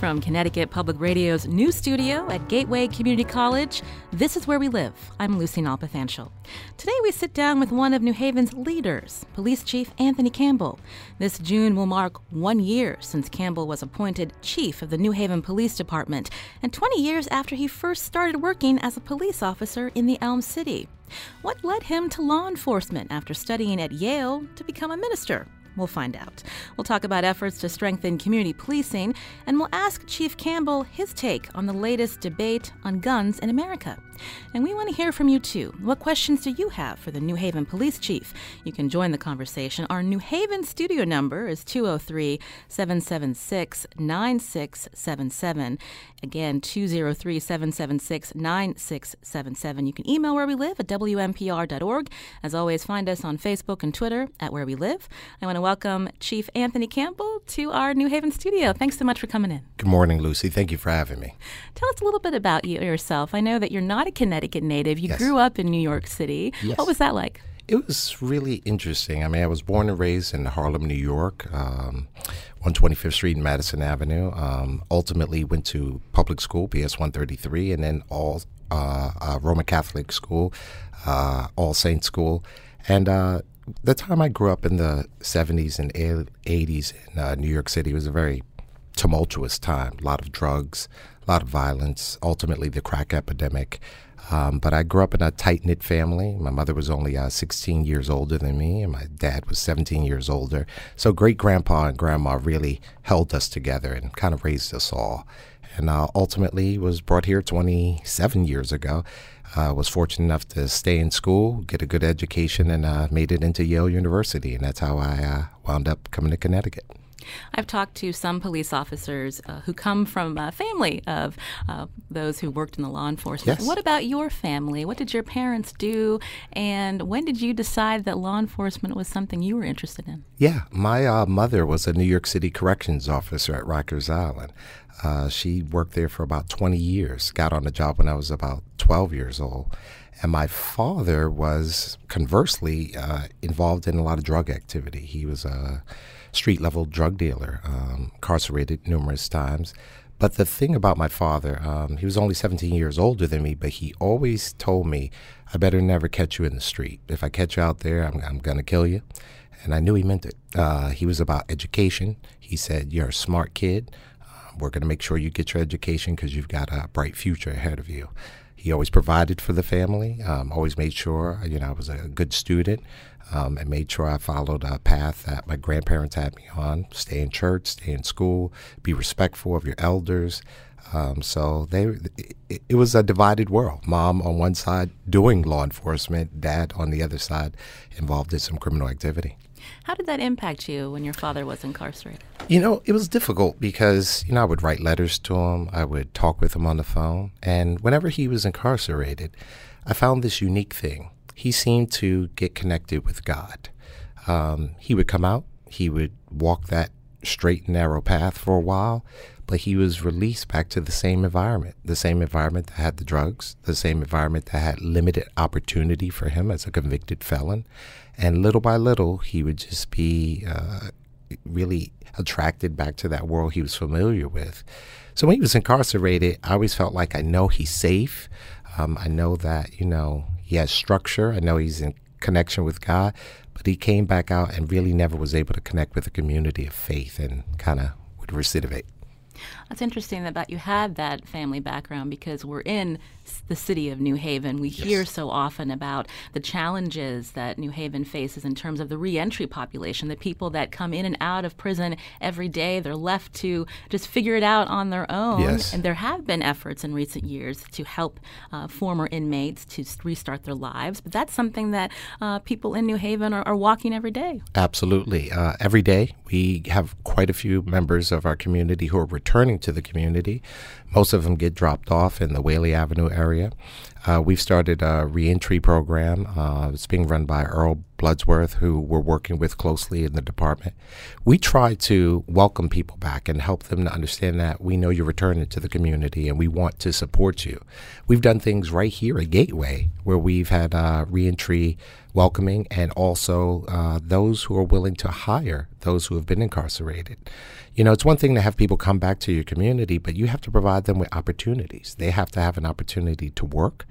From Connecticut Public Radio's new studio at Gateway Community College, this is Where We Live. I'm Lucy Nalpathanchel. Today we sit down with one of New Haven's leaders, Police Chief Anthony Campbell. This June will mark one year since Campbell was appointed chief of the New Haven Police Department, and 20 years after he first started working as a police officer in the Elm City. What led him to law enforcement after studying at Yale to become a minister? We'll find out. We'll talk about efforts to strengthen community policing, and we'll ask Chief Campbell his take on the latest debate on guns in America. And we want to hear from you too. What questions do you have for the New Haven Police Chief? You can join the conversation. Our New Haven studio number is 203 776 9677. Again, 203 776 9677. You can email where we live at WNPR.org. As always, find us on Facebook and Twitter at Where We Live. I want to welcome Chief Anthony Campbell to our New Haven studio. Thanks so much for coming in. Good morning, Lucy. Thank you for having me. Tell us a little bit about you yourself. I know that you're not a Connecticut native. You Yes. grew up in New York City. Yes. What was that like? It was really interesting. I mean, I was born and raised in Harlem, New York, um, 125th Street and Madison Avenue. Um, ultimately, went to public school, PS 133, and then all uh, uh, Roman Catholic school, uh, All Saints School. And uh, the time I grew up in the 70s and 80s in uh, New York City was a very tumultuous time. A lot of drugs, a lot of violence, ultimately the crack epidemic. Um, but I grew up in a tight knit family. My mother was only uh, 16 years older than me, and my dad was 17 years older. So great grandpa and grandma really held us together and kind of raised us all. And uh, ultimately was brought here 27 years ago. Uh, was fortunate enough to stay in school, get a good education, and uh, made it into Yale University. And that's how I uh, wound up coming to Connecticut. I've talked to some police officers uh, who come from a family of uh, those who worked in the law enforcement. Yes. What about your family? What did your parents do? And when did you decide that law enforcement was something you were interested in? Yeah, my uh, mother was a New York City corrections officer at Rikers Island. Uh, she worked there for about 20 years, got on the job when I was about 12 years old. And my father was conversely uh, involved in a lot of drug activity. He was a street level drug dealer, um, incarcerated numerous times. But the thing about my father, um, he was only 17 years older than me, but he always told me, I better never catch you in the street. If I catch you out there, I'm, I'm going to kill you. And I knew he meant it. Uh, he was about education. He said, You're a smart kid. Uh, we're going to make sure you get your education because you've got a bright future ahead of you. He always provided for the family, um, always made sure, you know, I was a good student um, and made sure I followed a path that my grandparents had me on stay in church, stay in school, be respectful of your elders. Um, so they, it, it was a divided world. Mom on one side doing law enforcement, dad on the other side involved in some criminal activity. How did that impact you when your father was incarcerated? You know, it was difficult because, you know, I would write letters to him, I would talk with him on the phone. And whenever he was incarcerated, I found this unique thing. He seemed to get connected with God. Um, he would come out, he would walk that straight and narrow path for a while, but he was released back to the same environment, the same environment that had the drugs, the same environment that had limited opportunity for him as a convicted felon. And little by little, he would just be uh, really attracted back to that world he was familiar with. So when he was incarcerated, I always felt like I know he's safe. Um, I know that, you know, he has structure. I know he's in connection with God. But he came back out and really never was able to connect with a community of faith and kind of would recidivate. That's interesting that you had that family background because we're in the city of New Haven. We hear so often about the challenges that New Haven faces in terms of the reentry population, the people that come in and out of prison every day. They're left to just figure it out on their own. Yes. And there have been efforts in recent years to help uh, former inmates to restart their lives. But that's something that uh, people in New Haven are, are walking every day. Absolutely. Uh, every day, we have quite a few members of our community who are returning to the community. Most of them get dropped off in the Whaley Avenue area. Uh, we've started a reentry program. Uh, it's being run by Earl Bloodworth, who we're working with closely in the department. We try to welcome people back and help them to understand that we know you're returning to the community and we want to support you. We've done things right here at Gateway where we've had uh, reentry welcoming and also uh, those who are willing to hire those who have been incarcerated. You know, it's one thing to have people come back to your community, but you have to provide them with opportunities. They have to have an opportunity to work.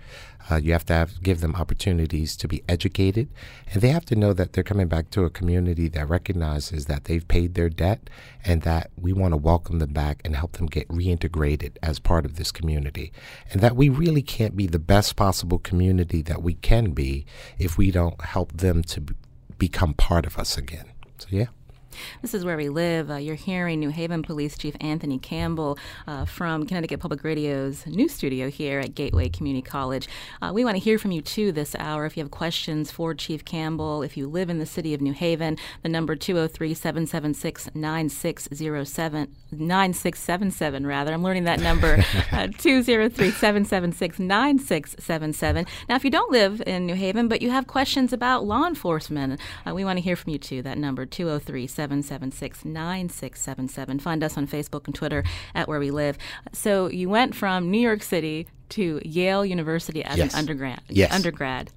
Uh, you have to have, give them opportunities to be educated, and they have to know that they're coming back to a community that recognizes that they've paid their debt and that we want to welcome them back and help them get reintegrated as part of this community. And that we really can't be the best possible community that we can be if we don't help them to b- become part of us again. So, yeah. This is where we live. Uh, you're hearing New Haven Police Chief Anthony Campbell uh, from Connecticut Public Radio's new studio here at Gateway Community College. Uh, we want to hear from you too this hour. If you have questions for Chief Campbell, if you live in the city of New Haven, the number 203 776 9607. 9677 rather. I'm learning that number. Uh, 203 776 9677. Now, if you don't live in New Haven, but you have questions about law enforcement, uh, we want to hear from you too. That number 203 776 9677. Find us on Facebook and Twitter at Where We Live. So you went from New York City to Yale University as yes. an undergrad. Yes. Undergrad.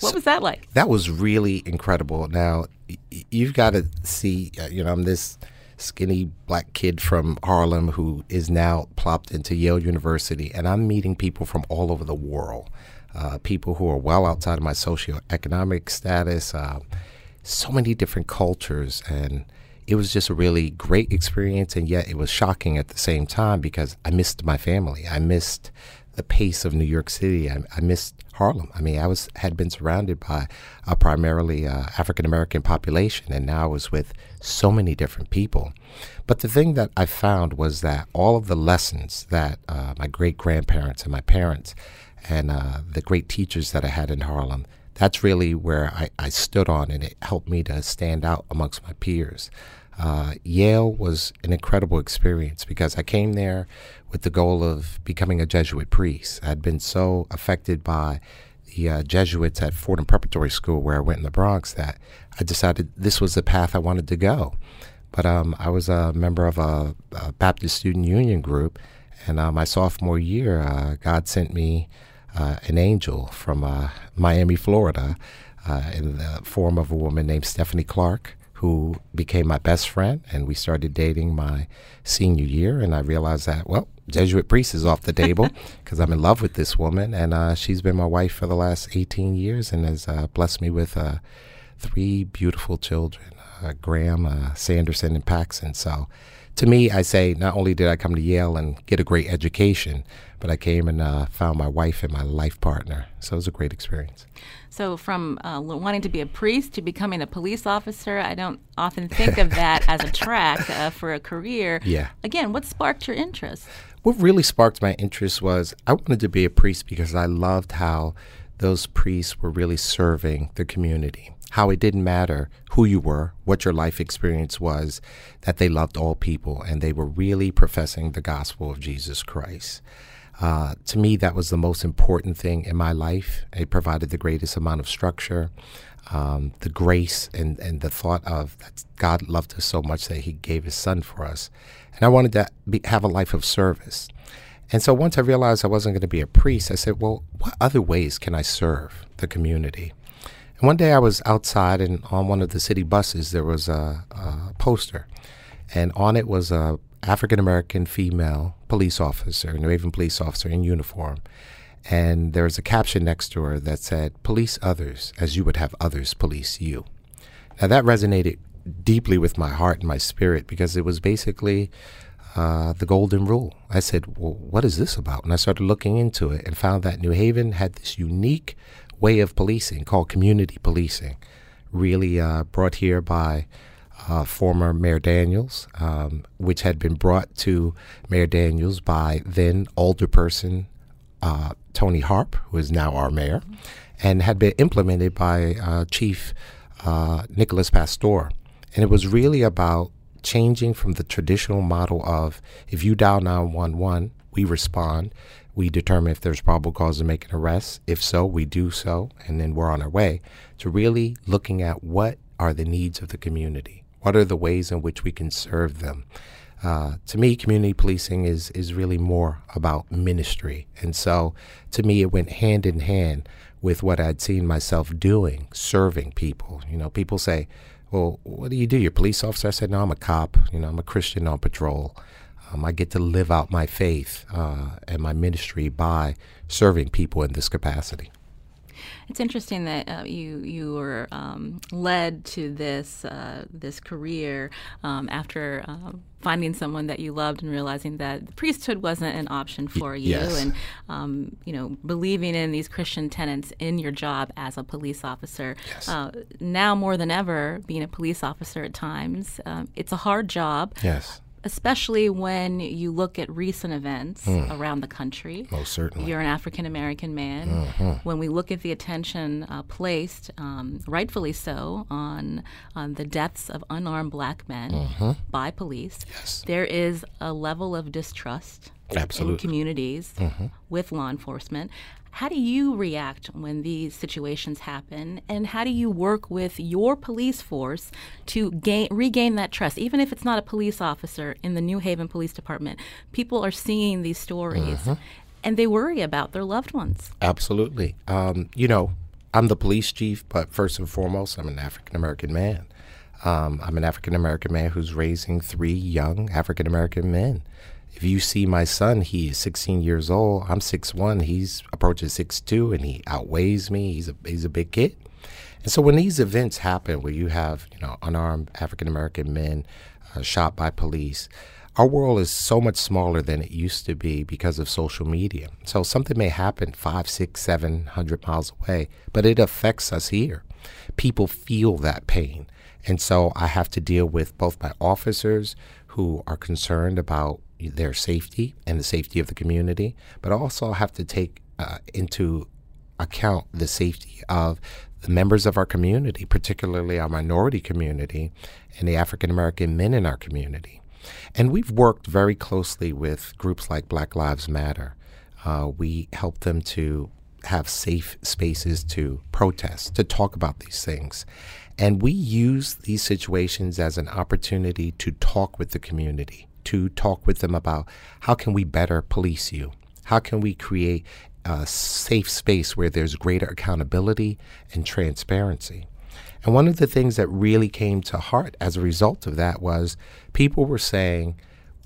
What so was that like? That was really incredible. Now, y- you've got to see, uh, you know, I'm this skinny black kid from Harlem who is now plopped into Yale University, and I'm meeting people from all over the world. Uh, people who are well outside of my socioeconomic status, uh, so many different cultures and it was just a really great experience and yet it was shocking at the same time because I missed my family. I missed the pace of New York City. I, I missed Harlem. I mean, I was had been surrounded by a primarily uh, African American population, and now I was with so many different people. But the thing that I found was that all of the lessons that uh, my great grandparents and my parents and uh, the great teachers that I had in Harlem that's really where I, I stood on, and it helped me to stand out amongst my peers. Uh, Yale was an incredible experience because I came there with the goal of becoming a Jesuit priest. I'd been so affected by the uh, Jesuits at Fordham Preparatory School, where I went in the Bronx, that I decided this was the path I wanted to go. But um, I was a member of a, a Baptist Student Union group, and uh, my sophomore year, uh, God sent me uh, an angel from uh, Miami, Florida, uh, in the form of a woman named Stephanie Clark, who became my best friend. And we started dating my senior year. And I realized that, well, Jesuit priest is off the table because I'm in love with this woman. And uh, she's been my wife for the last 18 years and has uh, blessed me with uh, three beautiful children Graham, Sanderson, and Paxson. So, to me, I say not only did I come to Yale and get a great education, but I came and uh, found my wife and my life partner. So it was a great experience. So, from uh, wanting to be a priest to becoming a police officer, I don't often think of that as a track uh, for a career. Yeah. Again, what sparked your interest? What really sparked my interest was I wanted to be a priest because I loved how those priests were really serving the community how it didn't matter who you were, what your life experience was, that they loved all people and they were really professing the gospel of Jesus Christ. Uh, to me, that was the most important thing in my life. It provided the greatest amount of structure, um, the grace, and, and the thought of that God loved us so much that He gave His Son for us. And I wanted to be, have a life of service. And so once I realized I wasn't going to be a priest, I said, well, what other ways can I serve the community? One day I was outside, and on one of the city buses, there was a, a poster, and on it was a African American female police officer, New Haven police officer in uniform, and there was a caption next to her that said, "Police others as you would have others police you." Now that resonated deeply with my heart and my spirit because it was basically uh, the golden rule. I said, Well, what is this about? And I started looking into it and found that New Haven had this unique way of policing called community policing, really uh, brought here by uh, former Mayor Daniels, um, which had been brought to Mayor Daniels by then alderperson uh, Toni Harp, who is now our mayor, and had been implemented by uh, Chief uh, Nicholas Pastore. And it was really about changing from the traditional model of if you dial 911, we respond, we determine if there's probable cause to make an arrest. If so, we do so, and then we're on our way to really looking at what are the needs of the community. What are the ways in which we can serve them? Uh, to me, community policing is is really more about ministry, and so to me, it went hand in hand with what I'd seen myself doing, serving people. You know, people say, "Well, what do you do? You're a police officer?" I said, "No, I'm a cop. You know, I'm a Christian on patrol." Um, I get to live out my faith uh, and my ministry by serving people in this capacity. It's interesting that uh, you you were um, led to this uh, this career um, after uh, finding someone that you loved and realizing that the priesthood wasn't an option for you, yes. and um, you know believing in these Christian tenets in your job as a police officer. Yes. Uh, now more than ever, being a police officer at times, um, it's a hard job Yes, especially when you look at recent events Hmm. around the country. most certainly. You're an African American man. Mm-hmm. When we look at the attention uh, placed, um, rightfully so, on on the deaths of unarmed black men by police, Mm-hmm. Yes. there is a level of distrust in Absolutely. Mm-hmm. communities with law enforcement. How do you react when these situations happen, and how do you work with your police force to gain regain that trust? Even if it's not a police officer in the New Haven Police Department, people are seeing these stories, Mm-hmm. and they worry about their loved ones. Absolutely. Um, you know, I'm the police chief, but first and foremost, I'm an African American man. Um, I'm an African American man who's raising three young African American men. If you see my son, he is 16 years old. I'm 6'1. He's approaching 6'2, and he outweighs me. He's a he's a big kid. And so when these events happen, where you have you know unarmed African American men uh, shot by police, our world is so much smaller than it used to be because of social media. So something may happen five, six, seven hundred miles away, but it affects us here. People feel that pain. And so I have to deal with both my officers who are concerned about their safety and the safety of the community, but also have to take uh, into account the safety of the members of our community, particularly our minority community and the African American men in our community. And we've worked very closely with groups like Black Lives Matter. Uh, we help them to have safe spaces to protest, to talk about these things. And we use these situations as an opportunity to talk with the community, to talk with them about how can we better police you? How can we create a safe space where there's greater accountability and transparency? And one of the things that really came to heart as a result of that was people were saying,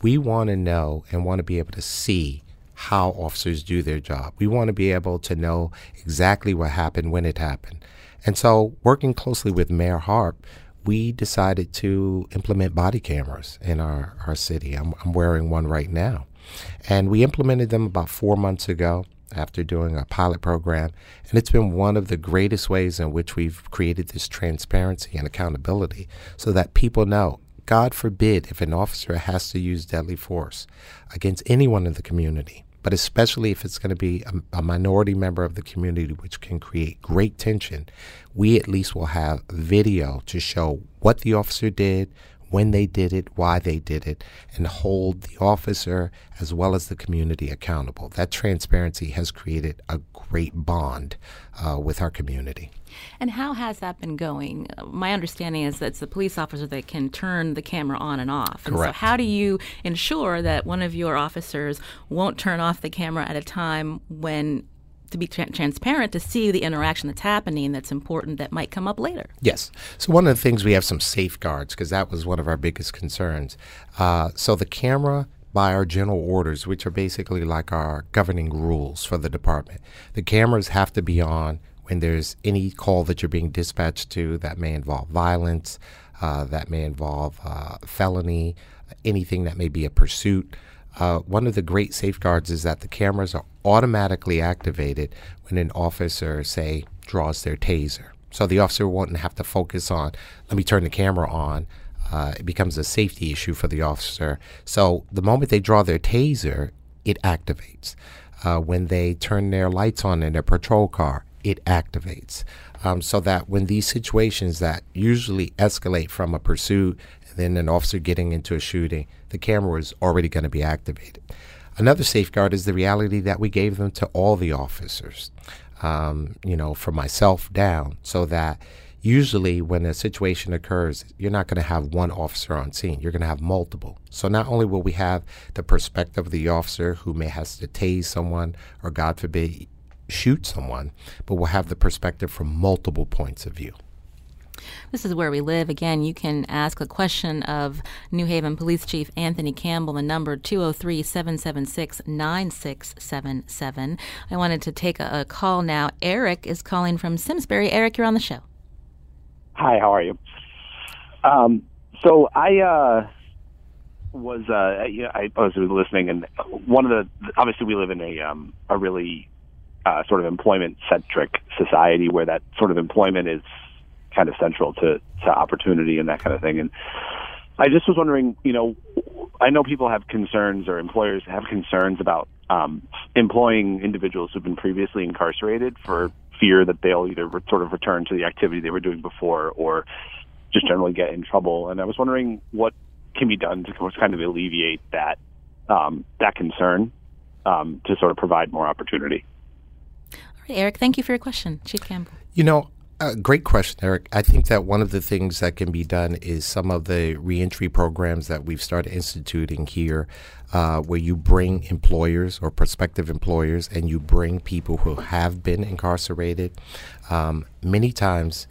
we want to know and want to be able to see how officers do their job. We want to be able to know exactly what happened when it happened. And so, working closely with Mayor Harp, we decided to implement body cameras in our, our city. I'm, I'm wearing one right now. And we implemented them about four months ago after doing a pilot program. And it's been one of the greatest ways in which we've created this transparency and accountability so that people know God forbid if an officer has to use deadly force against anyone in the community, but especially if it's going to be a, a, minority member of the community, which can create great tension, we at least will have video to show what the officer did, when they did it, why they did it, and hold the officer as well as the community accountable. That transparency has created a great bond uh, with our community. And how has that been going? My understanding is that it's the police officer that can turn the camera on and off. And Correct. so, how do you ensure that one of your officers won't turn off the camera at a time when to be tra- transparent to see the interaction that's happening that's important that might come up later. Yes. So one of the things we have some safeguards because that was one of our biggest concerns. Uh, so the camera by our general orders, which are basically like our governing rules for the department, the cameras have to be on when there's any call that you're being dispatched to that may involve violence, uh, that may involve uh, felony, anything that may be a pursuit. Uh, one of the great safeguards is that the cameras are automatically activated when an officer, say, draws their taser. So the officer won't have to focus on, let me turn the camera on. Uh, it becomes a safety issue for the officer. So the moment they draw their taser, it activates. Uh, when they turn their lights on in their patrol car, it activates. Um, so that when these situations that usually escalate from a pursuit and then an officer getting into a shooting, the camera is already going to be activated. Another safeguard is the reality that we gave them to all the officers, um, you know, from myself down, so that usually when a situation occurs, you're not going to have one officer on scene. You're going to have multiple. So not only will we have the perspective of the officer who may has to tase someone or, God forbid, shoot someone, but we'll have the perspective from multiple points of view. This is where we live. Again, you can ask a question of New Haven Police Chief Anthony Campbell, the number 203 776 9677. I wanted to take a, a, call now. Eric is calling from Simsbury. Eric, you're on the show. Hi, how are you? Um, so I uh, was uh, I, I was listening, and one of the obviously we live in a um, a really uh, sort of employment centric society where that sort of employment is kind of central to, to opportunity and that kind of thing. And I just was wondering, you know, I know people have concerns or employers have concerns about um, employing individuals who've been previously incarcerated for fear that they'll either re- sort of return to the activity they were doing before or just generally get in trouble. And I was wondering what can be done to kind of alleviate that um, that concern um, to sort of provide more opportunity. Eric, thank you for your question, Chief Campbell. You know, uh, great question, Eric. I think that one of the things that can be done is some of the reentry programs that we've started instituting here, uh, where you bring employers or prospective employers and you bring people who have been incarcerated. Um, many times,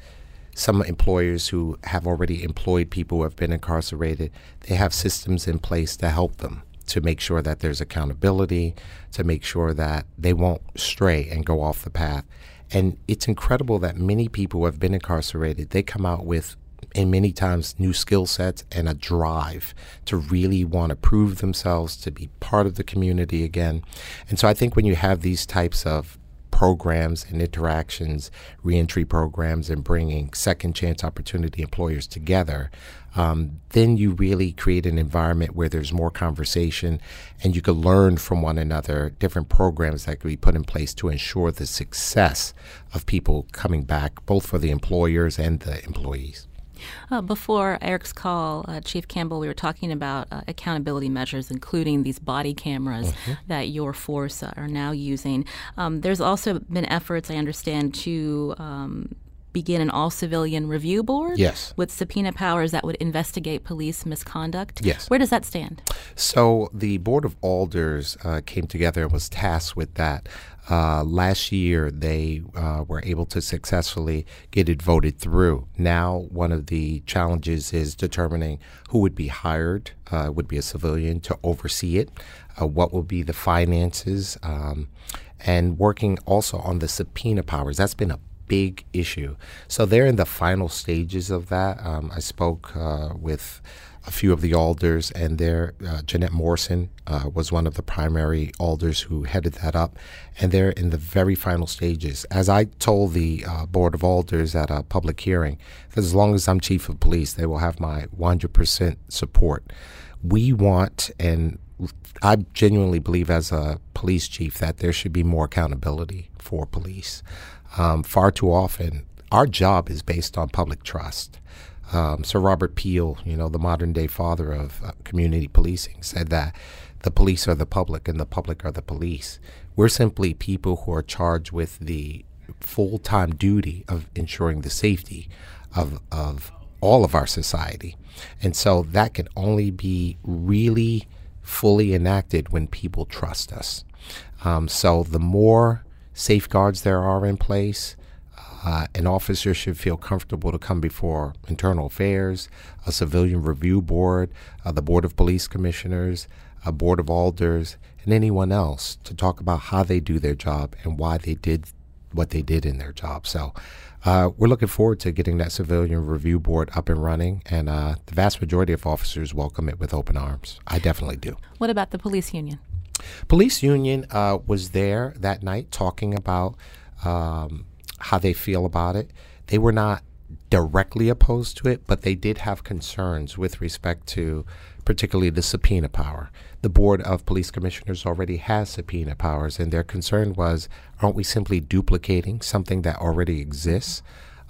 some employers who have already employed people who have been incarcerated, they have systems in place to help them to make sure that there's accountability, to make sure that they won't stray and go off the path. And it's incredible that many people who have been incarcerated, they come out with and many times new skill sets and a drive to really want to prove themselves to be part of the community again. And so I think when you have these types of programs and interactions, reentry programs, and bringing second chance opportunity employers together, um, then you really create an environment where there's more conversation and you can learn from one another different programs that can be put in place to ensure the success of people coming back, both for the employers and the employees. Uh, before Eric's call, uh, Chief Campbell, we were talking about uh, accountability measures, including these body cameras mm-hmm. that your force are now using. Um, there's also been efforts, I understand, to um, begin an all civilian review board yes. with subpoena powers that would investigate police misconduct. Yes. Where does that stand? So the Board of Alders uh, came together and was tasked with that. Uh, last year, they uh, were able to successfully get it voted through. Now, one of the challenges is determining who would be hired, uh, would be a civilian, to oversee it, uh, what will be the finances, um, and working also on the subpoena powers. That's been a big issue. So they're in the final stages of that. Um, I spoke uh, with a few of the alders, and there, uh, Jeanette Morrison uh, was one of the primary alders who headed that up, and they're in the very final stages. As I told the uh, board of alders at a public hearing, that as long as I'm chief of police, they will have my 100% support. We want, and I genuinely believe as a police chief that there should be more accountability for police. Um, far too often, our job is based on public trust. Um, Sir Robert Peel, you know, the modern day father of uh, community policing, said that the police are the public and the public are the police. We're simply people who are charged with the full time duty of ensuring the safety of, of all of our society. And so that can only be really fully enacted when people trust us. Um, so the more safeguards there are in place, uh, an officer should feel comfortable to come before internal affairs, a civilian review board, uh, the board of police commissioners, a board of alders, and anyone else to talk about how they do their job and why they did what they did in their job. So uh, we're looking forward to getting that civilian review board up and running, and uh, the vast majority of officers welcome it with open arms. I definitely do. What about the police union? Police union uh, was there that night talking about um, how they feel about it. They were not directly opposed to it, but they did have concerns with respect to particularly the subpoena power. The Board of Police Commissioners already has subpoena powers, and their concern was aren't we simply duplicating something that already exists?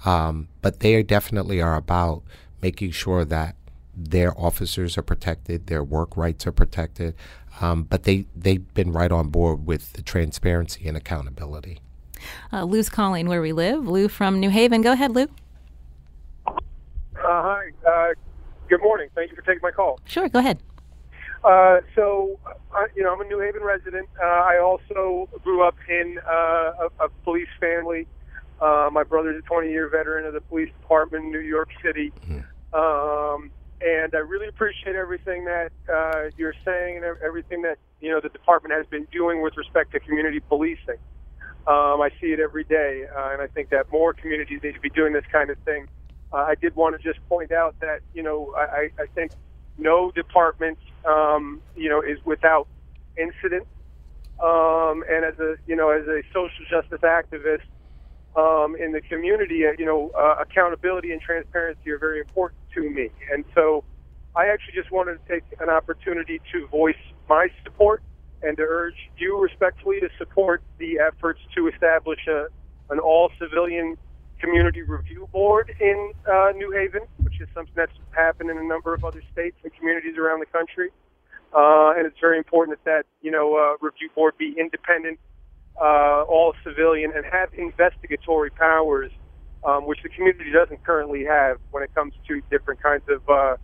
Um, but they definitely are about making sure that their officers are protected, their work rights are protected, um, but they they've been right on board with the transparency and accountability. Uh, Lou's calling where we live. Lou from New Haven. Go ahead, Lou. Uh, hi. Uh, good morning. Thank you for taking my call. Sure, go ahead. Uh, so, uh, you know, I'm a New Haven resident. Uh, I also grew up in uh, a, a police family. Uh, my brother's a 20 year veteran of the police department in New York City. Um, and I really appreciate everything that uh, you're saying and everything that, you know, the department has been doing with respect to community policing. Um, I see it every day, uh, and I think that more communities need to be doing this kind of thing. Uh, I did want to just point out that, you know, I, I think no department, um, you know, is without incident. Um, and as a, you know, as a social justice activist um, in the community, uh, you know, uh, accountability and transparency are very important to me. And so I actually just wanted to take an opportunity to voice my support and to urge you respectfully to support the efforts to establish a, an all civilian community review board in uh, New Haven, which is something that's happened in a number of other states and communities around the country. Uh, and it's very important that that you know uh, review board be independent, uh, all civilian, and have investigatory powers, um, which the community doesn't currently have when it comes to different kinds of uh,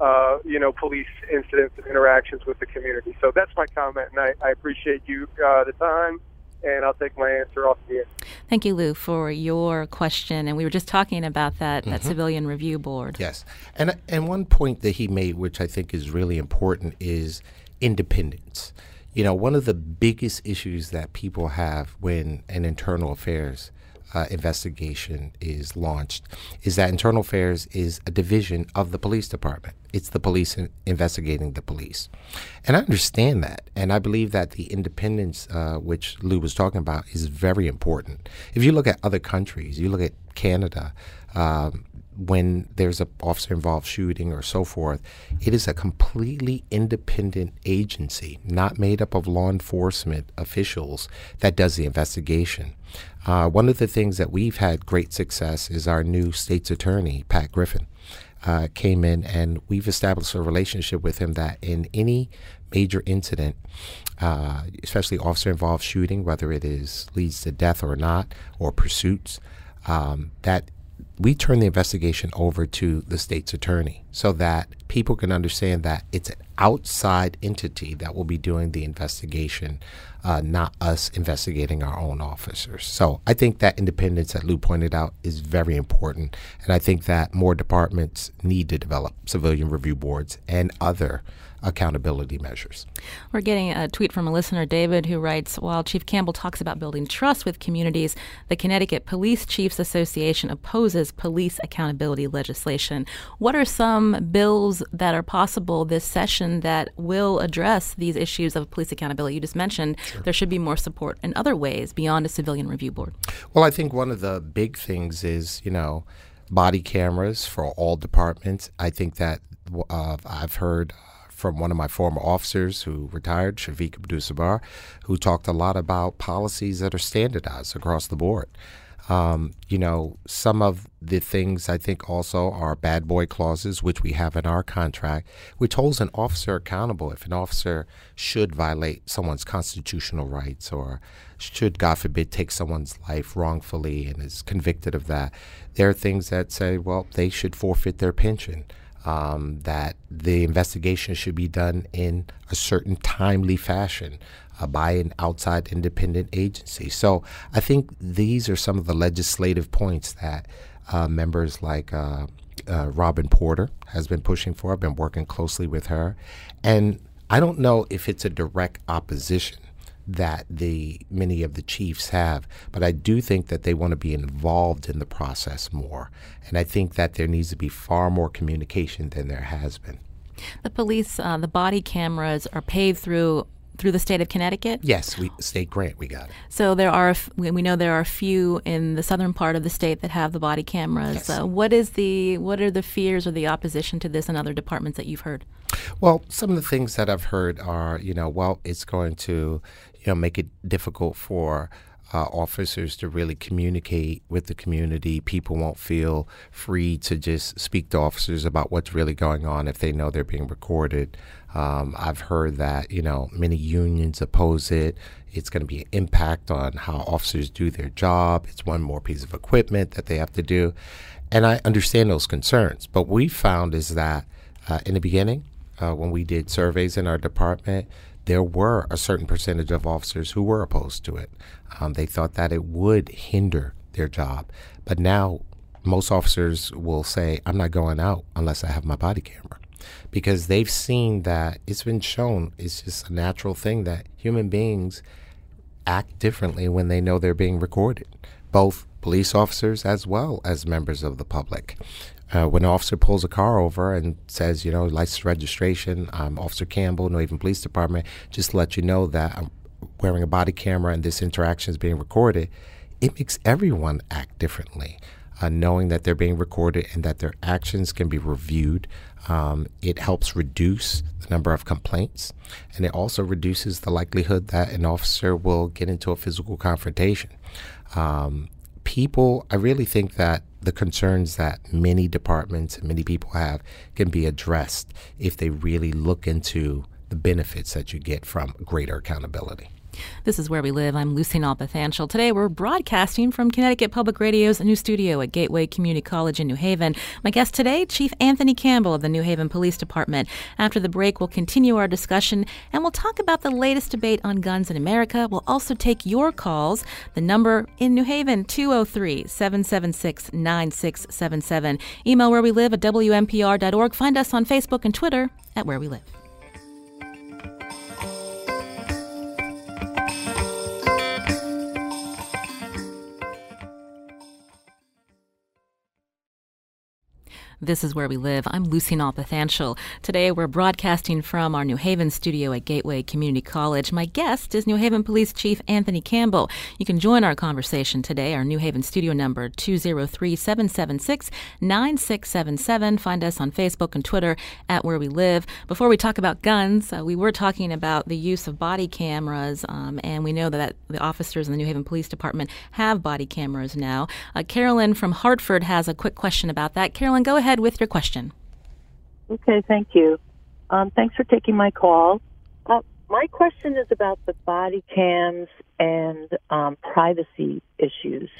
uh, you know, police incidents and interactions with the community. So that's my comment, and I, I appreciate you uh, the time. And I'll take my answer off the air. Thank you, Lou, for your question. And we were just talking about that Mm-hmm. that civilian review board. Yes, and and one point that he made, which I think is really important, is independence. You know, one of the biggest issues that people have when an internal affairs uh, investigation is launched is that internal affairs is a division of the police department. It's the police in- investigating the police, and I understand that, and I believe that the independence, uh, which Lou was talking about, is very important. If you look at other countries, you look at Canada. Um, when there's a officer involved shooting or so forth, it is a completely independent agency, not made up of law enforcement officials, that does the investigation. Uh, one of the things that we've had great success is our new state's attorney, Pat Griffin, uh, came in and we've established a relationship with him that in any major incident, uh, especially officer involved shooting, whether it is leads to death or not, or pursuits, um, that we turn the investigation over to the state's attorney so that people can understand that it's an outside entity that will be doing the investigation, uh, not us investigating our own officers. So I think that independence that Lou pointed out is very important. And I think that more departments need to develop civilian review boards and other accountability measures. We're getting a tweet from a listener, David, who writes While Chief Campbell talks about building trust with communities, the Connecticut Police Chiefs Association opposes police accountability legislation. What are some bills that are possible this session that will address these issues of police accountability? You just mentioned there should be more support in other ways beyond a civilian review board. Well, I think one of the big things is, you know, body cameras for all departments. I think that uh, I've heard from one of my former officers who retired, Shafiq Abdul who talked a lot about policies that are standardized across the board. Um, you know, some of the things I think also are bad boy clauses, which we have in our contract, which holds an officer accountable if an officer should violate someone's constitutional rights or should, God forbid, take someone's life wrongfully and is convicted of that. There are things that say, well, they should forfeit their pension. Um, that the investigation should be done in a certain timely fashion uh, by an outside independent agency. So I think these are some of the legislative points that uh, members like uh, uh, Robyn Porter has been pushing for. I've been working closely with her. And I don't know if it's a direct opposition that the many of the chiefs have, but I do think that they want to be involved in the process more, and I think that there needs to be far more communication than there has been. The police, uh, the body cameras are paid through through the state of Connecticut. Yes, we state grant, we got it. So there are we know there are a few in the southern part of the state that have the body cameras. Yes. Uh, what is the what are the fears or the opposition to this in other departments that you've heard? Well, some of the things that I've heard are, you know, well, it's going to, you know, make it difficult for uh, officers to really communicate with the community. People won't feel free to just speak to officers about what's really going on if they know they're being recorded. Um, I've heard that you know many unions oppose it. It's going to be an impact on how officers do their job. It's one more piece of equipment that they have to do, and I understand those concerns. But we found is that uh, in the beginning, uh, when we did surveys in our department, there were a certain percentage of officers who were opposed to it. Um, they thought that it would hinder their job. But now, most officers will say, I'm not going out unless I have my body camera. Because they've seen that it's been shown, it's just a natural thing that human beings act differently when they know they're being recorded, both police officers as well as members of the public. Uh, when an officer pulls a car over and says, you know, license registration, I'm Officer Campbell, New Haven Police Department, just to let you know that I'm wearing a body camera and this interaction is being recorded, it makes everyone act differently. Uh, knowing that they're being recorded and that their actions can be reviewed, um, it helps reduce the number of complaints, and it also reduces the likelihood that an officer will get into a physical confrontation. Um, people, I really think that the concerns that many departments and many people have can be addressed if they really look into the benefits that you get from greater accountability. This is Where We Live. I'm Lucy Nalpathanchel. Today we're broadcasting from Connecticut Public Radio's new studio at Gateway Community College in New Haven. My guest today, Chief Anthony Campbell of the New Haven Police Department. After the break, we'll continue our discussion and we'll talk about the latest debate on guns in America. We'll also take your calls. The number in New Haven, 203 776 9677. Email where we live at wnpr.org. Find us on Facebook and Twitter at Where We Live. This is Where We Live. I'm Lucy Nalpathanchel. Today we're broadcasting from our New Haven studio at Gateway Community College. My guest is New Haven Police Chief Anthony Campbell. You can join our conversation today. Our New Haven studio number 203-776-9677. Find us on Facebook and Twitter at Where We Live. Before we talk about guns, uh, we were talking about the use of body cameras, um, and we know that the officers in the New Haven Police Department have body cameras now. Uh, Carolyn from Hartford has a quick question about that. Carolyn, go ahead ahead with your question. Okay, thank you. Um, thanks for taking my call. Uh, my question is about the body cams and um, privacy issues.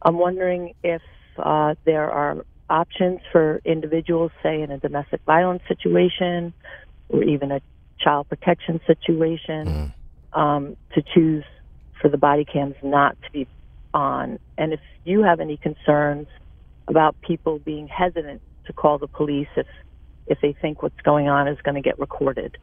I'm wondering if uh, there are options for individuals, say in a domestic violence situation or even a child protection situation, mm. um, to choose for the body cams not to be on. And if you have any concerns about people being hesitant to call the police if if they think what's going on is going to get recorded.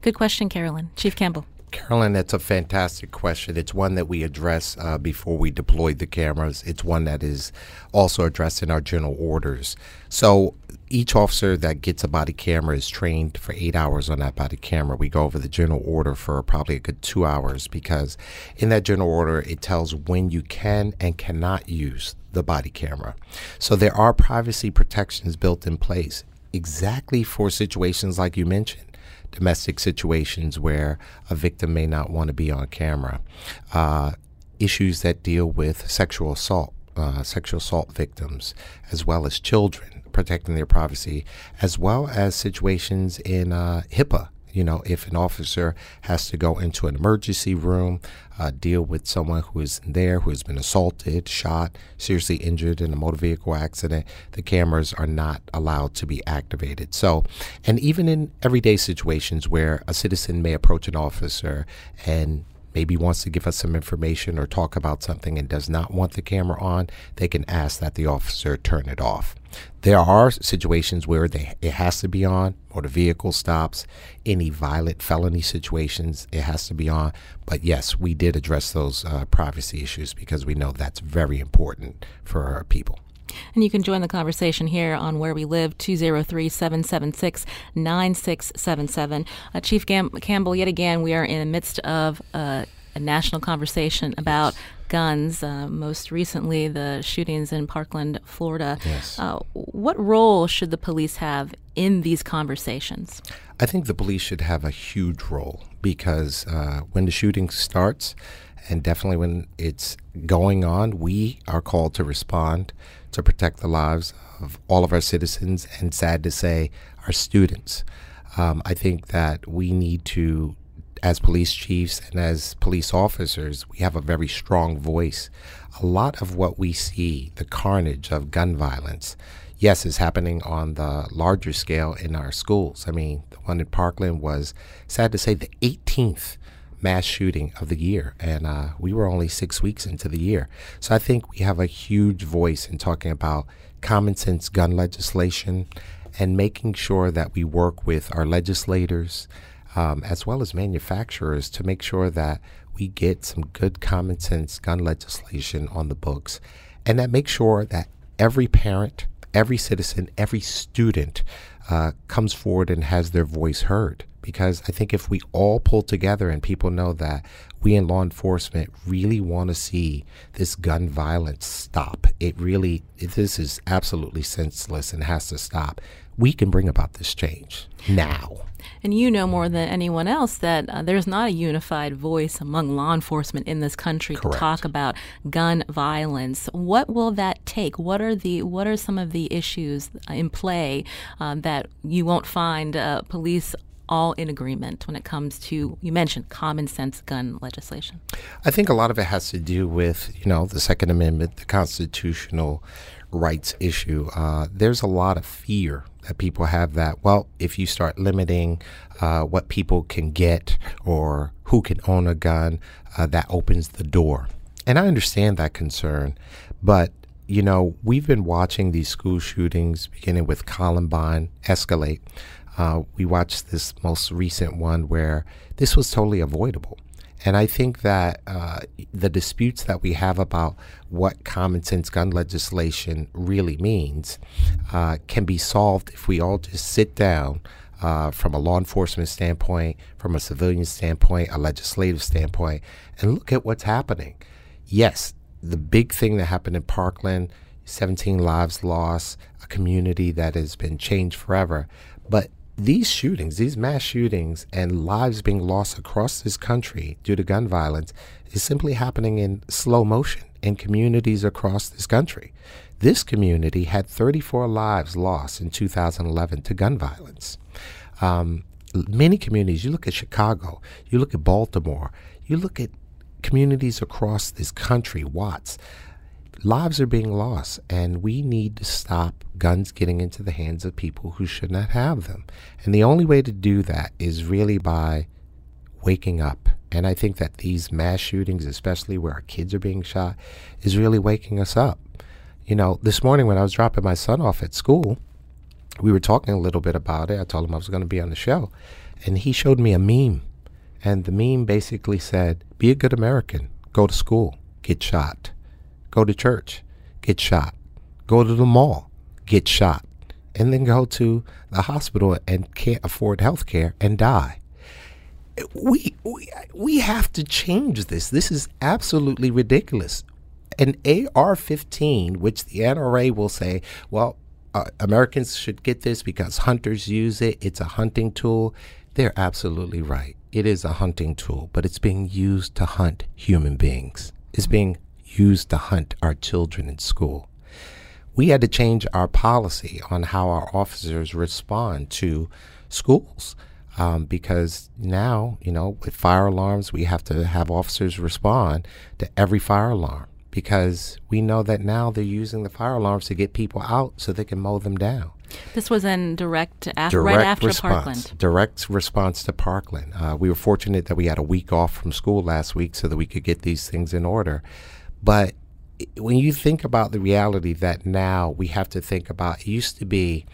Good question, Carolyn. Chief Campbell. Carolyn, that's a fantastic question. It's one that we address uh, before we deploy the cameras. It's one that is also addressed in our general orders. So each officer that gets a body camera is trained for eight hours on that body camera. We go over the general order for probably a good two hours because in that general order, it tells when you can and cannot use the body camera. So there are privacy protections built in place exactly for situations like you mentioned domestic situations where a victim may not want to be on camera, uh, issues that deal with sexual assault, uh, sexual assault victims, as well as children, protecting their privacy, as well as situations in uh, HIPAA you know, if an officer has to go into an emergency room, uh, deal with someone who is there who has been assaulted, shot, seriously injured in a motor vehicle accident, the cameras are not allowed to be activated. So, and even in everyday situations where a citizen may approach an officer and maybe wants to give us some information or talk about something and does not want the camera on, they can ask that the officer turn it off. There are situations where they, it has to be on, motor vehicle stops, any violent felony situations, it has to be on. But yes, we did address those uh, privacy issues because we know that's very important for our people. And you can join the conversation here on Where We Live, 203 776 9677. Uh, Chief Gam- Campbell, yet again, we are in the midst of uh, a national conversation about guns, uh, most recently the shootings in Parkland, Florida. Yes. Uh, what role should the police have in these conversations? I think the police should have a huge role because uh, when the shooting starts, and definitely when it's going on, we are called to respond to protect the lives of all of our citizens and, sad to say, our students. Um, I think that we need to, as police chiefs and as police officers, we have a very strong voice. A lot of what we see, the carnage of gun violence, yes, is happening on the larger scale in our schools. I mean, the one in Parkland was, sad to say, the 18th mass shooting of the year, and uh, we were only six weeks into the year. So I think we have a huge voice in talking about common sense gun legislation and making sure that we work with our legislators um, as well as manufacturers to make sure that we get some good common sense gun legislation on the books and that make sure that every parent, every citizen, every student uh, comes forward and has their voice heard because I think if we all pull together and people know that we in law enforcement really want to see this gun violence stop, it really, this is absolutely senseless and has to stop. We can bring about this change now. And you know more than anyone else that uh, there's not a unified voice among law enforcement in this country Correct. to talk about gun violence. What will that take? What are the what are some of the issues in play uh, that you won't find uh, police all in agreement when it comes to you mentioned common sense gun legislation? I think a lot of it has to do with you know the Second Amendment, the constitutional rights issue. Uh, there's a lot of fear that people have that well, if you start limiting uh, what people can get or who can own a gun, uh, that opens the door. And I understand that concern, but you know, we've been watching these school shootings, beginning with Columbine, escalate. Uh, we watched this most recent one where this was totally avoidable. And I think that uh, the disputes that we have about what common sense gun legislation really means uh, can be solved if we all just sit down uh, from a law enforcement standpoint, from a civilian standpoint, a legislative standpoint, and look at what's happening. Yes, the big thing that happened in Parkland 17 lives lost, a community that has been changed forever. But these shootings, these mass shootings, and lives being lost across this country due to gun violence is simply happening in slow motion in communities across this country. This community had 34 lives lost in 2011 to gun violence. Um, many communities, you look at Chicago, you look at Baltimore, you look at communities across this country, Watts, lives are being lost, and we need to stop guns getting into the hands of people who should not have them. And the only way to do that is really by waking up. And I think that these mass shootings, especially where our kids are being shot, is really waking us up. You know, this morning when I was dropping my son off at school, we were talking a little bit about it. I told him I was going to be on the show, and he showed me a meme. And the meme basically said, Be a good American, go to school, get shot go to church, get shot, go to the mall, get shot, and then go to the hospital and can't afford health care and die. We, we, we have to change this. This is absolutely ridiculous. An AR 15, which the NRA will say, well, uh, Americans should get this because hunters use it, it's a hunting tool. They're absolutely right. It is a hunting tool, but it's being used to hunt human beings. It's being used to hunt our children in school. We had to change our policy on how our officers respond to schools. Um, because now, you know, with fire alarms, we have to have officers respond to every fire alarm because we know that now they're using the fire alarms to get people out so they can mow them down. This was in direct, af- direct right after response, Parkland. Direct response to Parkland. Uh, we were fortunate that we had a week off from school last week so that we could get these things in order. But when you think about the reality that now we have to think about, it used to be,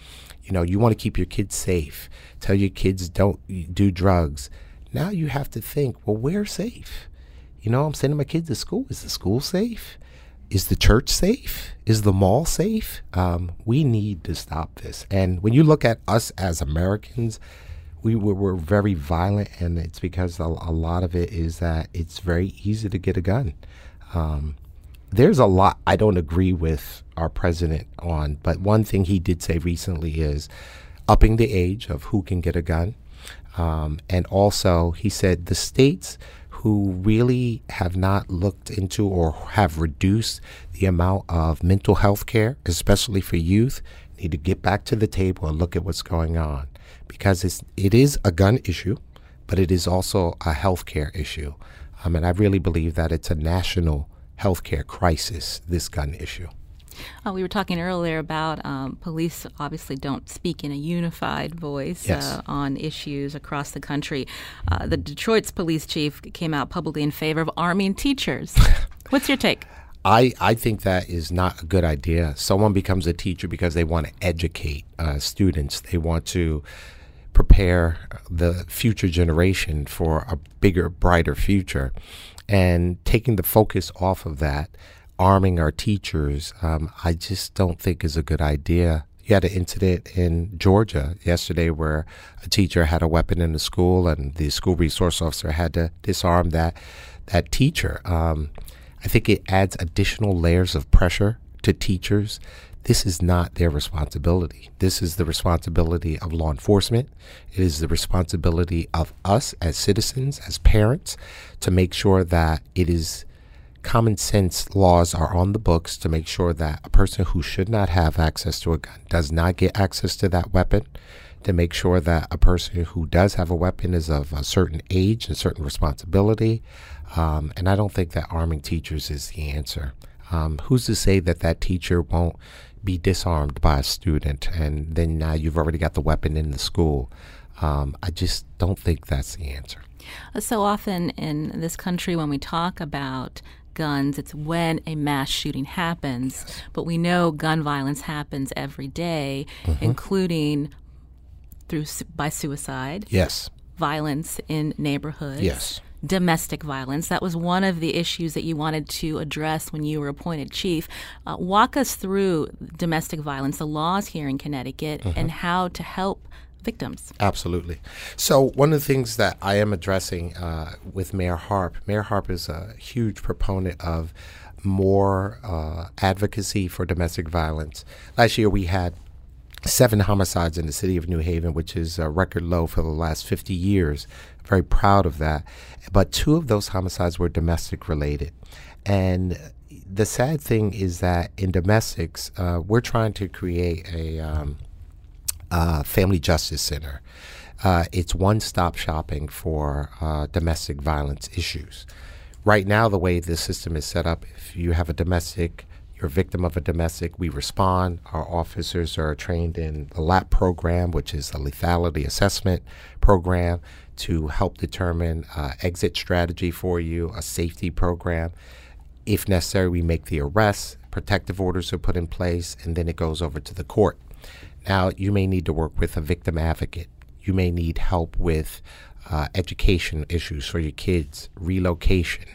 you know, you want to keep your kids safe, tell your kids don't do drugs. Now you have to think, well, we're safe. You know, I'm sending my kids to school. Is the school safe? Is the church safe? Is the mall safe? Um, we need to stop this. And when you look at us as Americans, we were, we're very violent, and it's because a, a lot of it is that it's very easy to get a gun. Um, there's a lot I don't agree with our president on, but one thing he did say recently is upping the age of who can get a gun. Um, and also, he said the states who really have not looked into or have reduced the amount of mental health care, especially for youth, need to get back to the table and look at what's going on because it's, it is a gun issue, but it is also a health care issue. Um, and I really believe that it's a national healthcare crisis, this gun issue. Uh, we were talking earlier about um, police obviously don't speak in a unified voice yes. uh, on issues across the country. Uh, the Detroit's police chief came out publicly in favor of arming teachers. What's your take? I, I think that is not a good idea. Someone becomes a teacher because they want to educate uh, students. They want to prepare the future generation for a bigger, brighter future. And taking the focus off of that, arming our teachers, um, I just don't think is a good idea. You had an incident in Georgia yesterday where a teacher had a weapon in the school, and the school resource officer had to disarm that that teacher. Um, I think it adds additional layers of pressure to teachers this is not their responsibility. This is the responsibility of law enforcement. It is the responsibility of us as citizens, as parents, to make sure that it is common sense laws are on the books to make sure that a person who should not have access to a gun does not get access to that weapon, to make sure that a person who does have a weapon is of a certain age and certain responsibility. Um, and I don't think that arming teachers is the answer. Um, who's to say that that teacher won't be disarmed by a student, and then now you've already got the weapon in the school. Um, I just don't think that's the answer. So often in this country, when we talk about guns, it's when a mass shooting happens. Yes. But we know gun violence happens every day, mm-hmm. including through by suicide. Yes. Violence in neighborhoods. Yes domestic violence. That was one of the issues that you wanted to address when you were appointed chief. Uh, walk us through domestic violence, the laws here in Connecticut, mm-hmm. and how to help victims. Absolutely. So, one of the things that I am addressing uh, with Mayor Harp, Mayor Harp is a huge proponent of more uh, advocacy for domestic violence. Last year, we had seven homicides in the city of New Haven, which is a record low for the last 50 years. Very proud of that. But two of those homicides were domestic related. And the sad thing is that in domestics, uh, we're trying to create a um, family justice center. Uh, it's one stop shopping for uh, domestic violence issues. Right now, the way the system is set up, if you have a domestic you're a victim of a domestic, we respond. Our officers are trained in the LAP program, which is a lethality assessment program to help determine uh, exit strategy for you, a safety program. If necessary, we make the arrest, protective orders are put in place, and then it goes over to the court. Now, you may need to work with a victim advocate. You may need help with uh, education issues for your kids, relocation,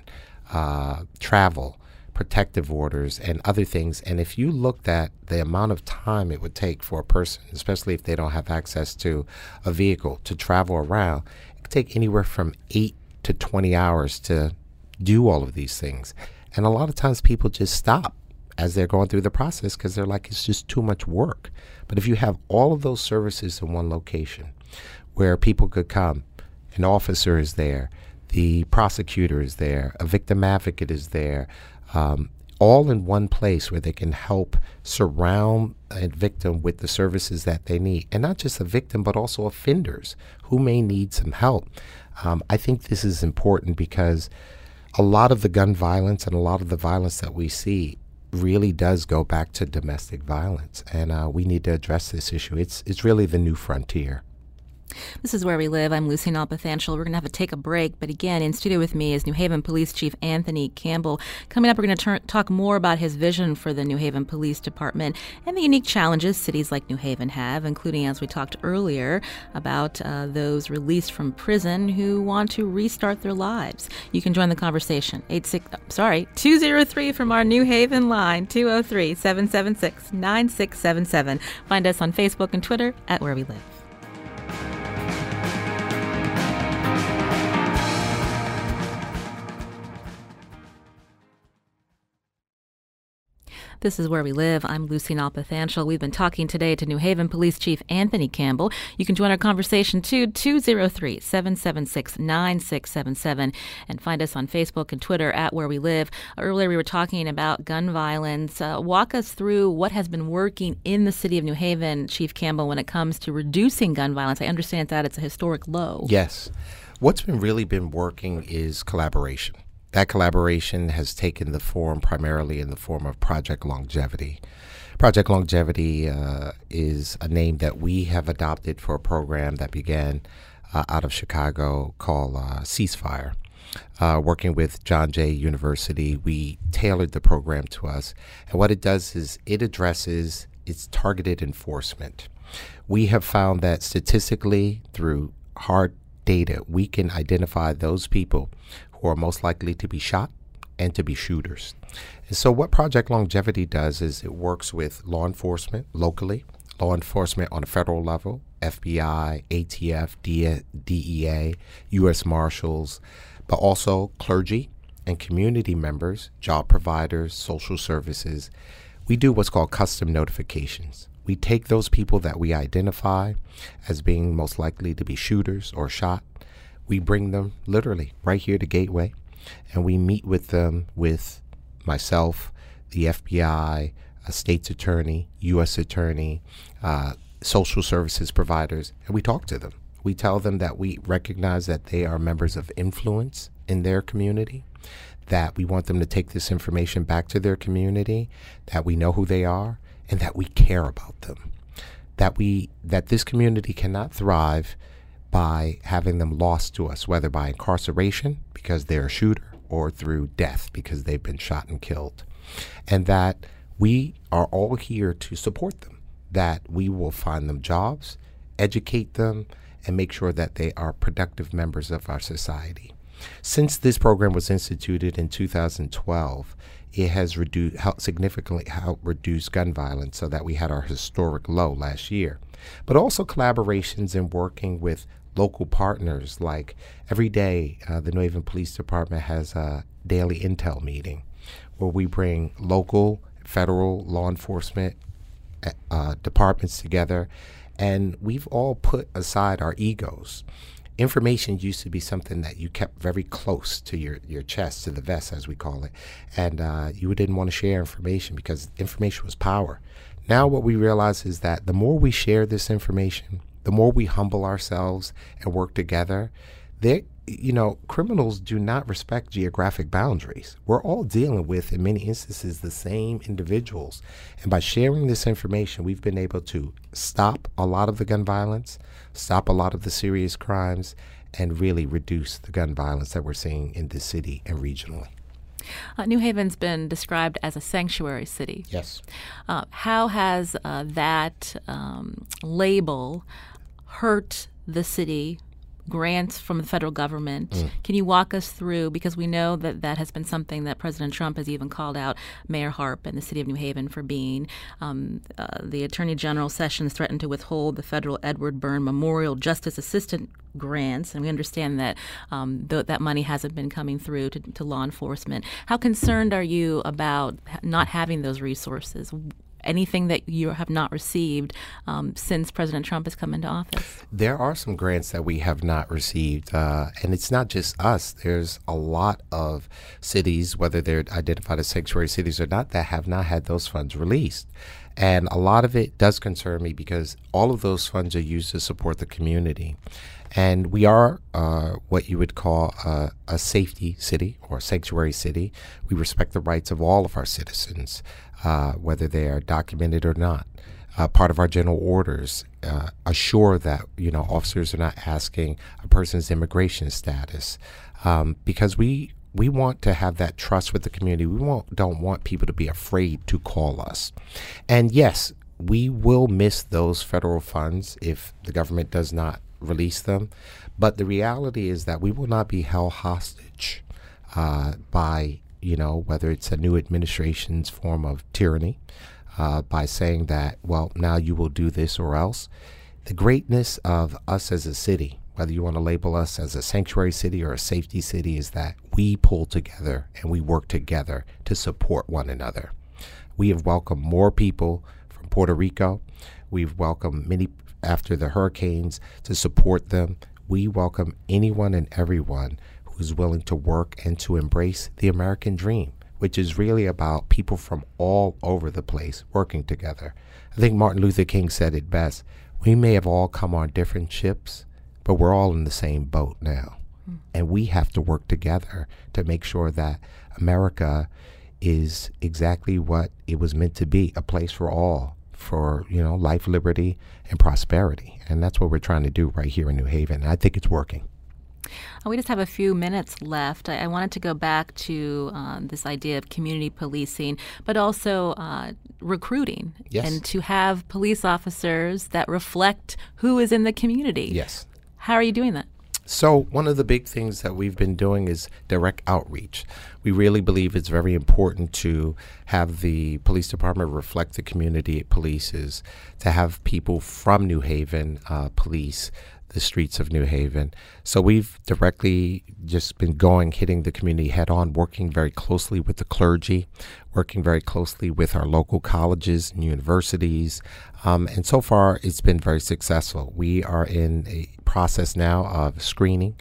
uh, travel protective orders and other things. And if you looked at the amount of time it would take for a person, especially if they don't have access to a vehicle to travel around, take anywhere from eight to 20 hours to do all of these things. And a lot of times people just stop as they're going through the process because they're like, it's just too much work. But if you have all of those services in one location where people could come, an officer is there, the prosecutor is there, a victim advocate is there, um, all in one place where they can help surround a victim with the services that they need. And not just a victim, but also offenders who may need some help. Um, I think this is important because a lot of the gun violence and a lot of the violence that we see really does go back to domestic violence. And uh, we need to address this issue. It's, it's really the new frontier. This is Where We Live. I'm Lucy Nalpathanchel. We're going to have to take a break, but again, in studio with me is New Haven Police Chief Anthony Campbell. Coming up, we're going to talk more about his vision for the New Haven Police Department and the unique challenges cities like New Haven have, including, as we talked earlier, about uh, those released from prison who want to restart their lives. You can join the conversation. 86, sorry, 203 from our New Haven line, 203 776 9677. Find us on Facebook and Twitter at Where We Live. This is Where We Live. I'm Lucy Nalpathanchel. We've been talking today to New Haven Police Chief Anthony Campbell. You can join our conversation too, 203 776 9677, and find us on Facebook and Twitter at Where We Live. Earlier, we were talking about gun violence. Uh, walk us through what has been working in the city of New Haven, Chief Campbell, when it comes to reducing gun violence. I understand that it's a historic low. Yes. What's been really been working is collaboration that collaboration has taken the form primarily in the form of Project Longevity. Project Longevity uh, is a name that we have adopted for a program that began uh, out of Chicago called uh, Ceasefire. Uh, working with John Jay University, we tailored the program to us. And what it does is it addresses its targeted enforcement. We have found that statistically, through hard data, we can identify those people who are most likely to be shot and to be shooters. And so, what Project Longevity does is it works with law enforcement locally, law enforcement on a federal level, FBI, ATF, DEA, U.S. Marshals, but also clergy and community members, job providers, social services. We do what's called custom notifications. We take those people that we identify as being most likely to be shooters or shot, we bring them literally right here to Gateway, and we meet with them with myself, the FBI, a state's attorney, U.S. attorney, uh, social services providers, and we talk to them. We tell them that we recognize that they are members of influence in their community, that we want them to take this information back to their community, that we know who they are, and that we care about them. That we that this community cannot thrive by having them lost to us, whether by incarceration because they're a shooter or through death because they've been shot and killed. And that we are all here to support them, that we will find them jobs, educate them, and make sure that they are productive members of our society. Since this program was instituted in 2012, it has reduced helped significantly helped reduce gun violence so that we had our historic low last year. But also collaborations in working with local partners. Like every day, uh, the New Haven Police Department has a daily intel meeting where we bring local, federal law enforcement uh, uh, departments together, and we've all put aside our egos. Information used to be something that you kept very close to your, your chest, to the vest, as we call it, and uh, you didn't want to share information because information was power. Now, what we realize is that the more we share this information, the more we humble ourselves and work together, they you know, criminals do not respect geographic boundaries. We're all dealing with, in many instances, the same individuals. And by sharing this information, we've been able to stop a lot of the gun violence, stop a lot of the serious crimes, and really reduce the gun violence that we're seeing in this city and regionally. Uh, New Haven's been described as a sanctuary city. Yes. Uh, how has uh, that um, label hurt the city grants from the federal government. Mm. Can you walk us through, because we know that that has been something that President Trump has even called out Mayor Harp and the city of New Haven for being. Um, uh, the Attorney General Sessions threatened to withhold the federal Edward Byrne Memorial Justice Assistant grants, and we understand that um, th- that money hasn't been coming through to, to law enforcement. How concerned are you about not having those resources? Anything that you have not received um, since President Trump has come into office? There are some grants that we have not received, uh, and it's not just us. There's a lot of cities, whether they're identified as sanctuary cities or not, that have not had those funds released. And a lot of it does concern me because all of those funds are used to support the community. And we are uh, what you would call a, a, safety city or sanctuary city. We respect the rights of all of our citizens, uh, whether they are documented or not. Uh, part of our general orders uh, assure that you know officers are not asking a person's immigration status um, because we we want to have that trust with the community. We don't want people to be afraid to call us. And yes, we will miss those federal funds if the government does not release them. But the reality is that we will not be held hostage uh, by, you know, whether it's a new administration's form of tyranny, uh, by saying that, well, now you will do this or else. The greatness of us as a city, whether you want to label us as a sanctuary city or a safety city, is that we pull together and we work together to support one another. We have welcomed more people from Puerto Rico. We've welcomed many after the hurricanes to support them. We welcome anyone and everyone who is willing to work and to embrace the American dream, which is really about people from all over the place working together. I think Martin Luther King said it best. We may have all come on different ships, but we're all in the same boat now. Mm. And we have to work together to make sure that America is exactly what it was meant to be a place for all for you know life liberty and prosperity and that's what we're trying to do right here in new haven and i think it's working uh, we just have a few minutes left. I, I wanted to go back to uh, this idea of community policing, but also uh, recruiting yes. and to have police officers that reflect who is in the community. Yes. How are you doing that? So, one of the big things that we've been doing is direct outreach. We really believe it's very important to have the police department reflect the community it polices, to have people from New Haven uh, police the streets of New Haven. So we've directly just been going, hitting the community head on, working very closely with the clergy, working very closely with our local colleges and universities. Um, and so far, it's been very successful. We are in a process now of screening.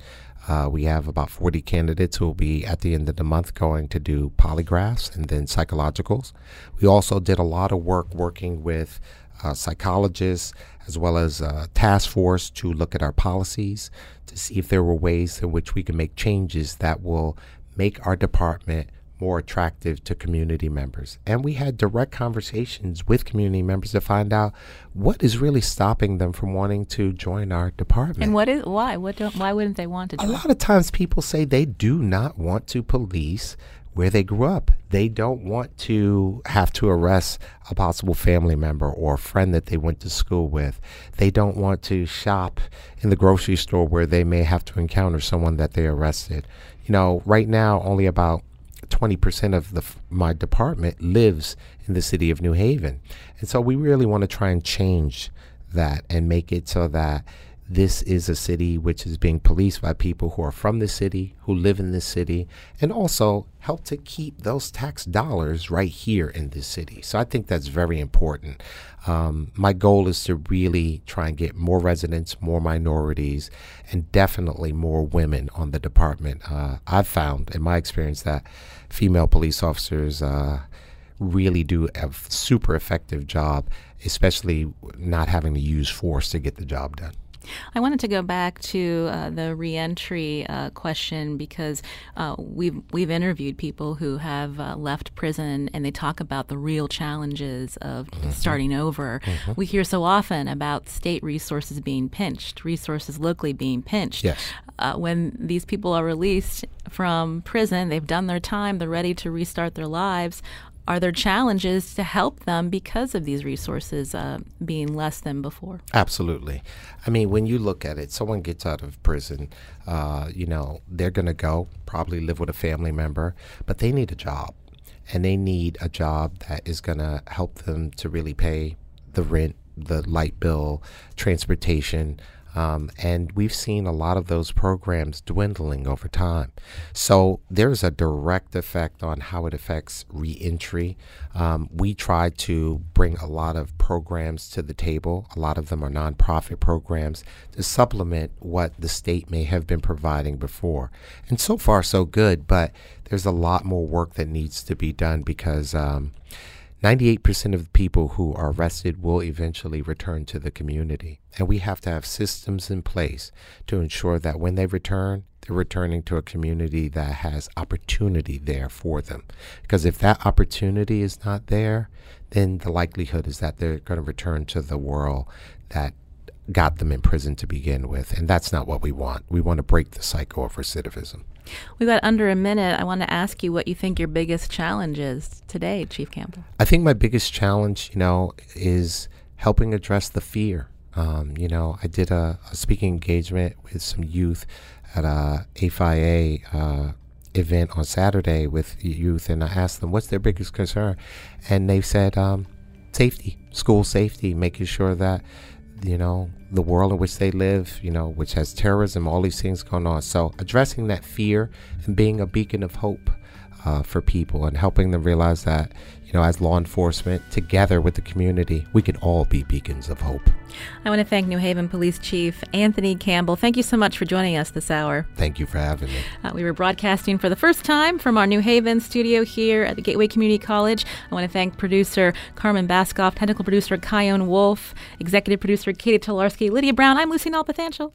Uh, we have about 40 candidates who will be at the end of the month going to do polygraphs and then psychologicals. We also did a lot of work working with uh, psychologists as well as a task force to look at our policies to see if there were ways in which we can make changes that will make our department more attractive to community members. And we had direct conversations with community members to find out what is really stopping them from wanting to join our department. And what is why? What don't why wouldn't they want to A lot of times people say they do not want to police where they grew up. They don't want to have to arrest a possible family member or a friend that they went to school with. They don't want to shop in the grocery store where they may have to encounter someone that they arrested. You know, right now, only about 20% of the, my department lives in the city of New Haven. And so we really want to try and change that and make it so that this is a city which is being policed by people who are from the city, who live in this city, and also help to keep those tax dollars right here in this city. So I think that's very important. Um, my goal is to really try and get more residents, more minorities, and definitely more women on the department. Uh, I've found in my experience that female police officers uh, really do a super effective job, especially not having to use force to get the job done. I wanted to go back to uh, the reentry uh, question because uh, we've we've interviewed people who have uh, left prison and they talk about the real challenges of mm-hmm. starting over. Mm-hmm. We hear so often about state resources being pinched, resources locally being pinched. Yes. Uh, when these people are released from prison, they've done their time, they're ready to restart their lives are there challenges to help them because of these resources uh, being less than before? Absolutely. I mean, when you look at it, someone gets out of prison, uh, you know, they're going to go probably live with a family member, but they need a job. And they need a job that is going to help them to really pay the rent, the light bill, transportation, um, and we've seen a lot of those programs dwindling over time. So there's a direct effect on how it affects reentry. Um, we try to bring a lot of programs to the table. A lot of them are nonprofit programs to supplement what the state may have been providing before. And so far, so good, but there's a lot more work that needs to be done because. Um, 98% of the people who are arrested will eventually return to the community. And we have to have systems in place to ensure that when they return, they're returning to a community that has opportunity there for them. Because if that opportunity is not there, then the likelihood is that they're going to return to the world that got them in prison to begin with. And that's not what we want. We want to break the cycle of recidivism. We've got under a minute. I want to ask you what you think your biggest challenge is today, Chief Campbell. I think my biggest challenge, you know, is helping address the fear. Um, you know, I did a, a, speaking engagement with some youth at a A5A uh, event on Saturday with youth, and I asked them what's their biggest concern, and they said um, safety, school safety, making sure that you know, the world in which they live, you know, which has terrorism, all these things going on. So addressing that fear and being a beacon of hope uh, for people and helping them realize that, you know, as law enforcement, together with the community, we can all be beacons of hope. I want to thank New Haven Police Chief Anthony Campbell. Thank you so much for joining us this hour. Thank you for having me. Uh, we were broadcasting for the first time from our New Haven studio here at the Gateway Community College. I want to thank producer Carmen Baskauf, technical producer Kyone Wolf, executive producer Catie Talarski, Lydia Brown. I'm Lucy Nalpathanchel.